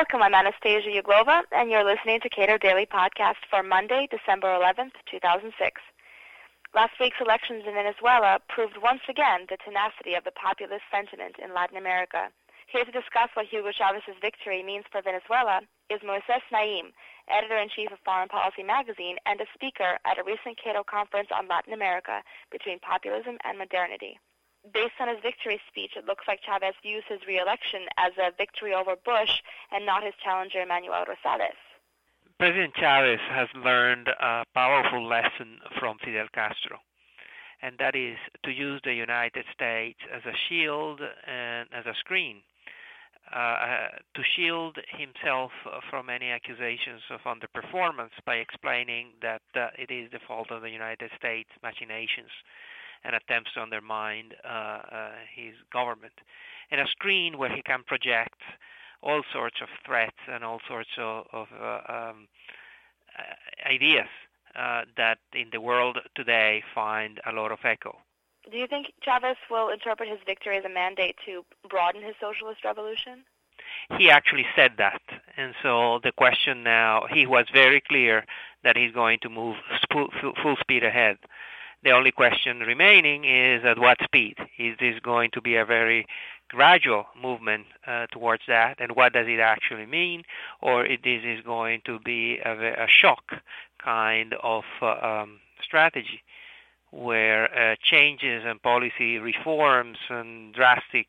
Welcome. I'm Anastasia Uglova, and you're listening to Cato Daily Podcast for Monday, December 11th, 2006. Last week's elections in Venezuela proved once again the tenacity of the populist sentiment in Latin America. Here to discuss what Hugo Chavez's victory means for Venezuela is Moises Naim, editor-in-chief of Foreign Policy magazine and a speaker at a recent Cato conference on Latin America between populism and modernity based on his victory speech, it looks like Chavez views his reelection as a victory over Bush and not his challenger Manuel Rosales. President Chavez has learned a powerful lesson from Fidel Castro, and that is to use the United States as a shield and as a screen. Uh, to shield himself from any accusations of underperformance by explaining that uh, it is the fault of the United States machinations and attempts to undermine uh, uh, his government, and a screen where he can project all sorts of threats and all sorts of, of uh, um, ideas that in the world today find a lot of echo. Do you think Chavez will interpret his victory as a mandate to broaden his socialist revolution? He actually said that. And so the question now, he was very clear that he's going to move full speed ahead. The only question remaining is at what speed? Is this going to be a very gradual movement uh, towards that, and what does it actually mean? Or it, this is going to be a, a shock kind of uh, um, strategy where uh, changes and policy reforms and drastic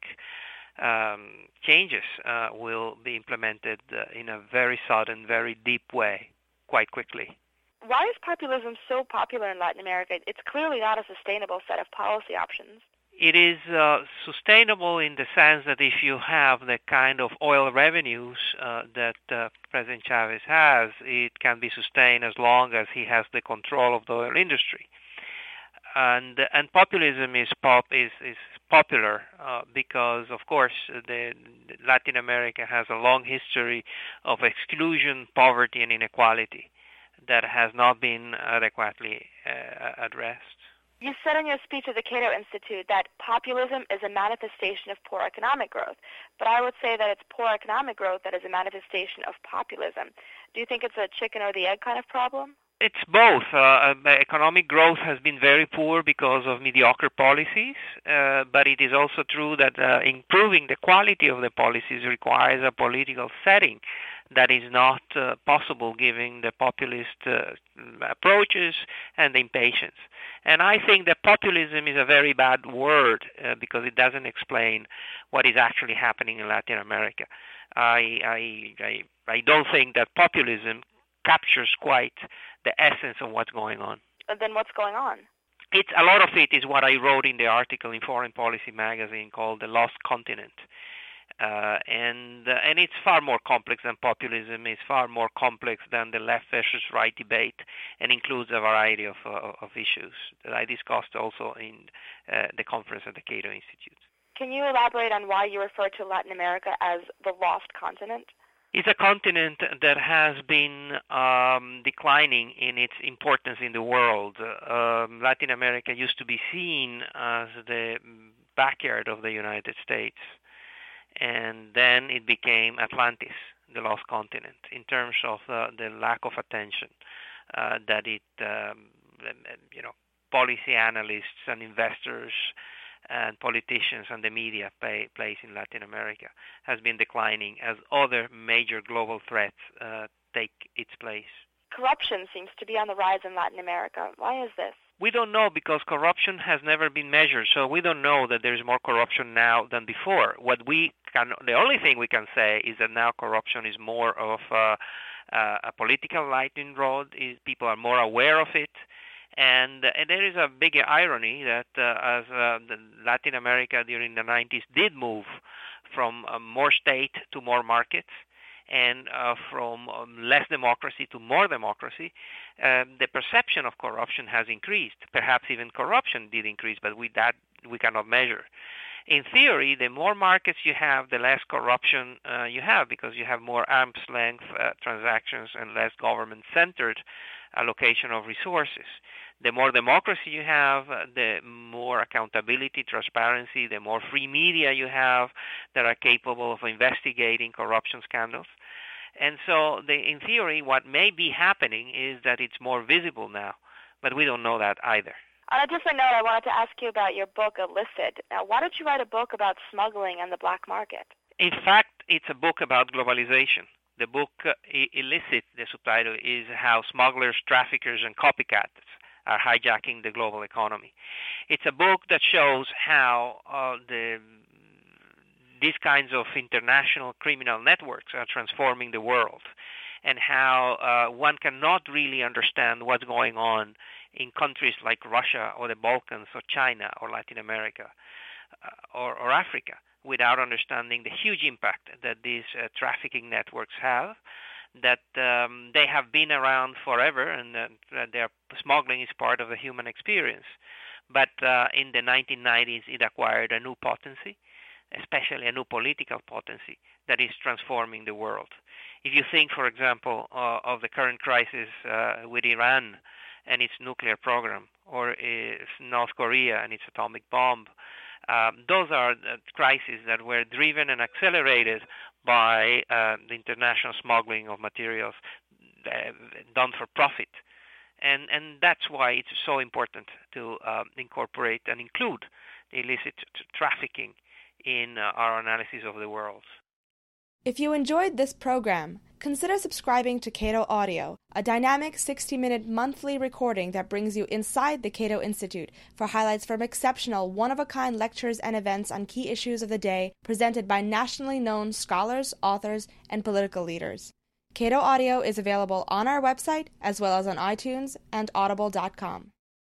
um, changes uh, will be implemented uh, in a very sudden, very deep way quite quickly why is populism so popular in Latin America? It's clearly not a sustainable set of policy options. It is uh, sustainable in the sense that if you have the kind of oil revenues uh, that uh, President Chavez has, it can be sustained as long as he has the control of the oil industry. And and populism is pop is is popular uh, because, of course, the, Latin America has a long history of exclusion, poverty, and inequality that has not been adequately uh, addressed. You said in your speech at the Cato Institute that populism is a manifestation of poor economic growth, but I would say that it's poor economic growth that is a manifestation of populism. Do you think it's a chicken or the egg kind of problem? It's both. Uh, uh economic growth has been very poor because of mediocre policies, uh, but it is also true that uh, improving the quality of the policies requires a political setting that is not uh, possible given the populist uh, approaches and the impatience. And I think that populism is a very bad word uh, because it doesn't explain what is actually happening in Latin America. I, I, I, I don't think that populism captures quite the essence of what's going on. And then what's going on? It's a lot of it is what I wrote in the article in Foreign Policy magazine called "The Lost Continent." Uh, and uh, and it's far more complex than populism. It's far more complex than the left versus right debate, and includes a variety of uh, of issues that I discussed also in uh, the conference at the Cato Institute. Can you elaborate on why you refer to Latin America as the lost continent? It's a continent that has been um, declining in its importance in the world. Um, Latin America used to be seen as the backyard of the United States and then it became Atlantis, the lost continent, in terms of uh, the lack of attention uh, that it, um, you know, policy analysts and investors and politicians and the media pay, place in Latin America has been declining as other major global threats uh, take its place. Corruption seems to be on the rise in Latin America. Why is this? We don't know because corruption has never been measured, so we don't know that there's more corruption now than before. What we can, the only thing we can say is that now corruption is more of a, a political lightning rod. Is people are more aware of it, and, and there is a big irony that uh, as uh, Latin America during the 90s did move from uh, more state to more markets and uh, from um, less democracy to more democracy, um, the perception of corruption has increased. Perhaps even corruption did increase, but we that we cannot measure. In theory, the more markets you have, the less corruption uh, you have because you have more arm's length uh, transactions and less government centered allocation of resources. The more democracy you have, uh, the more accountability, transparency, the more free media you have that are capable of investigating corruption scandals. And so, the, in theory, what may be happening is that it's more visible now, but we don't know that either. On a different note, I wanted to ask you about your book, Illicit. Now, why did you write a book about smuggling and the black market? In fact, it's a book about globalization. The book, Illicit, the subtitle, is how smugglers, traffickers, and copycats are hijacking the global economy. It's a book that shows how uh, the these kinds of international criminal networks are transforming the world and how uh, one cannot really understand what's going on in countries like Russia or the Balkans or China or Latin America uh, or, or, Africa without understanding the huge impact that these uh, trafficking networks have, that um, they have been around forever and that their smuggling is part of the human experience. But uh, in the 1990s, it acquired a new potency, especially a new political potency that is transforming the world. If you think, for example, uh, of the current crisis uh, with Iran, and its nuclear program, or North Korea and its atomic bomb. Um, those are crises that were driven and accelerated by uh, the international smuggling of materials uh, done for profit. And, and that's why it's so important to um, incorporate and include illicit t- trafficking in uh, our analysis of the world. If you enjoyed this program, consider subscribing to Cato Audio, a dynamic 60 minute monthly recording that brings you inside the Cato Institute for highlights from exceptional, one of a kind lectures and events on key issues of the day presented by nationally known scholars, authors, and political leaders. Cato Audio is available on our website as well as on iTunes and audible.com.